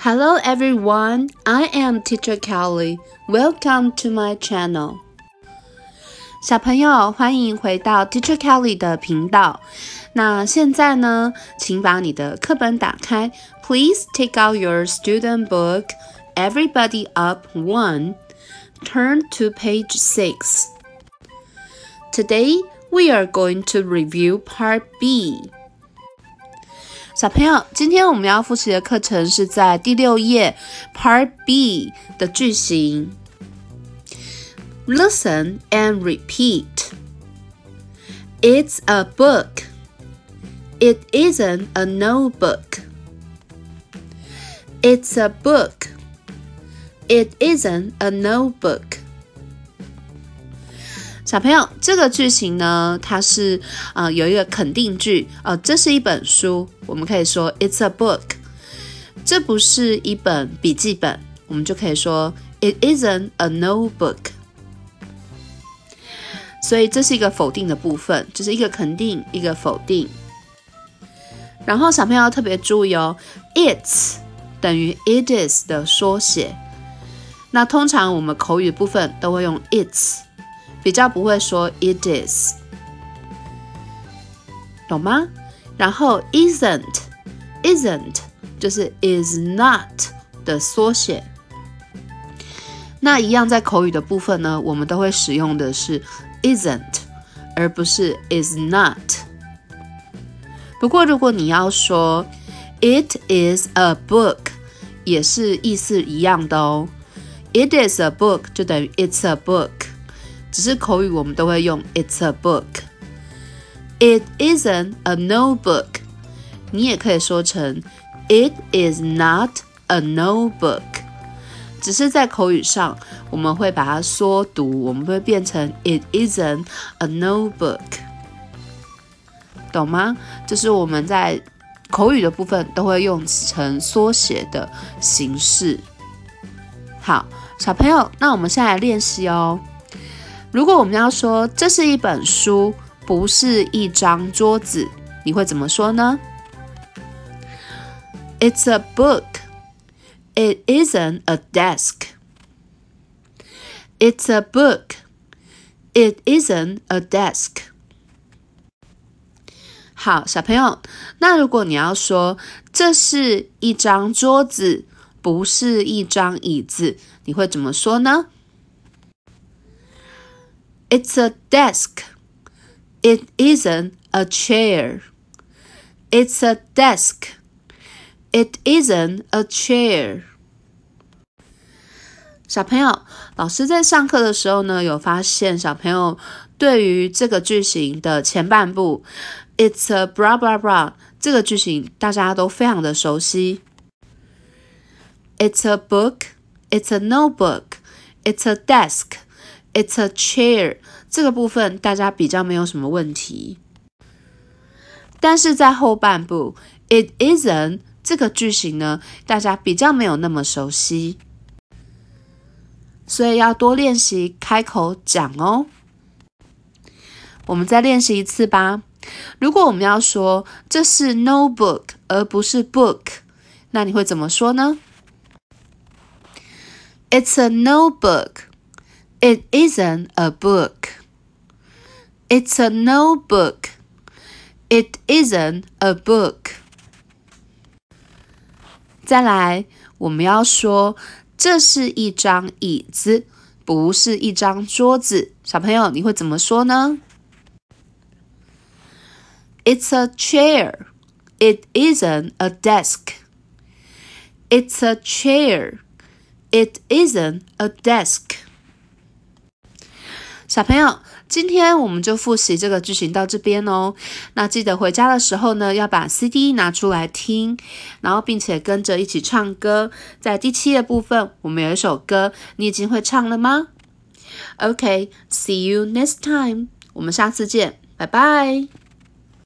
Hello everyone, I am Teacher Kelly. Welcome to my channel. 小朋友，欢迎回到 Teacher Kelly 的频道。那现在呢，请把你的课本打开。Please take out your student book. Everybody up one. Turn to page six. Today we are going to review part B. 小朋友，今天我们要复习的课程是在第六页 Part B 的句型。Listen and repeat. It's a book. It isn't a notebook. It's a book. It isn't a notebook. 小朋友，这个句型呢，它是呃有一个肯定句，呃，这是一本书，我们可以说 It's a book。这不是一本笔记本，我们就可以说 It isn't a notebook。所以这是一个否定的部分，就是一个肯定，一个否定。然后小朋友要特别注意哦，It's 等于 It is 的缩写。那通常我们口语部分都会用 It's，比较不会说 It is，懂吗？然后 Isn't，Isn't 就是 Is not 的缩写。那一样在口语的部分呢，我们都会使用的是。isn't，而不是 is not。不过，如果你要说 it is a book，也是意思一样的哦。It is a book 就等于 it's a book，只是口语我们都会用 it's a book。It isn't a notebook，你也可以说成 it is not a notebook。只是在口语上，我们会把它缩读，我们会变成 It isn't a notebook，懂吗？就是我们在口语的部分都会用成缩写的形式。好，小朋友，那我们现在来练习哦。如果我们要说这是一本书，不是一张桌子，你会怎么说呢？It's a book. It isn't a desk. It's a book. It isn't a desk. 好，小朋友，那如果你要说这是一张桌子，不是一张椅子，你会怎么说呢 ？It's a desk. It isn't a chair. It's a desk. It isn't a chair。小朋友，老师在上课的时候呢，有发现小朋友对于这个句型的前半部，It's a blah blah blah 这个句型，大家都非常的熟悉。It's a book. It's a notebook. It's a desk. It's a chair。这个部分大家比较没有什么问题。但是在后半部，It isn't。这个句型呢，大家比较没有那么熟悉，所以要多练习开口讲哦。我们再练习一次吧。如果我们要说这是 notebook 而不是 book，那你会怎么说呢？It's a notebook. It isn't a book. It's a notebook. It isn't a book. 再来，我们要说这是一张椅子，不是一张桌子。小朋友，你会怎么说呢？It's a chair. It isn't a desk. It's a chair. It isn't a desk. 小朋友。今天我们就复习这个句型到这边哦。那记得回家的时候呢，要把 CD 拿出来听，然后并且跟着一起唱歌。在第七页部分，我们有一首歌，你已经会唱了吗？OK，see you next time。我们下次见，拜拜。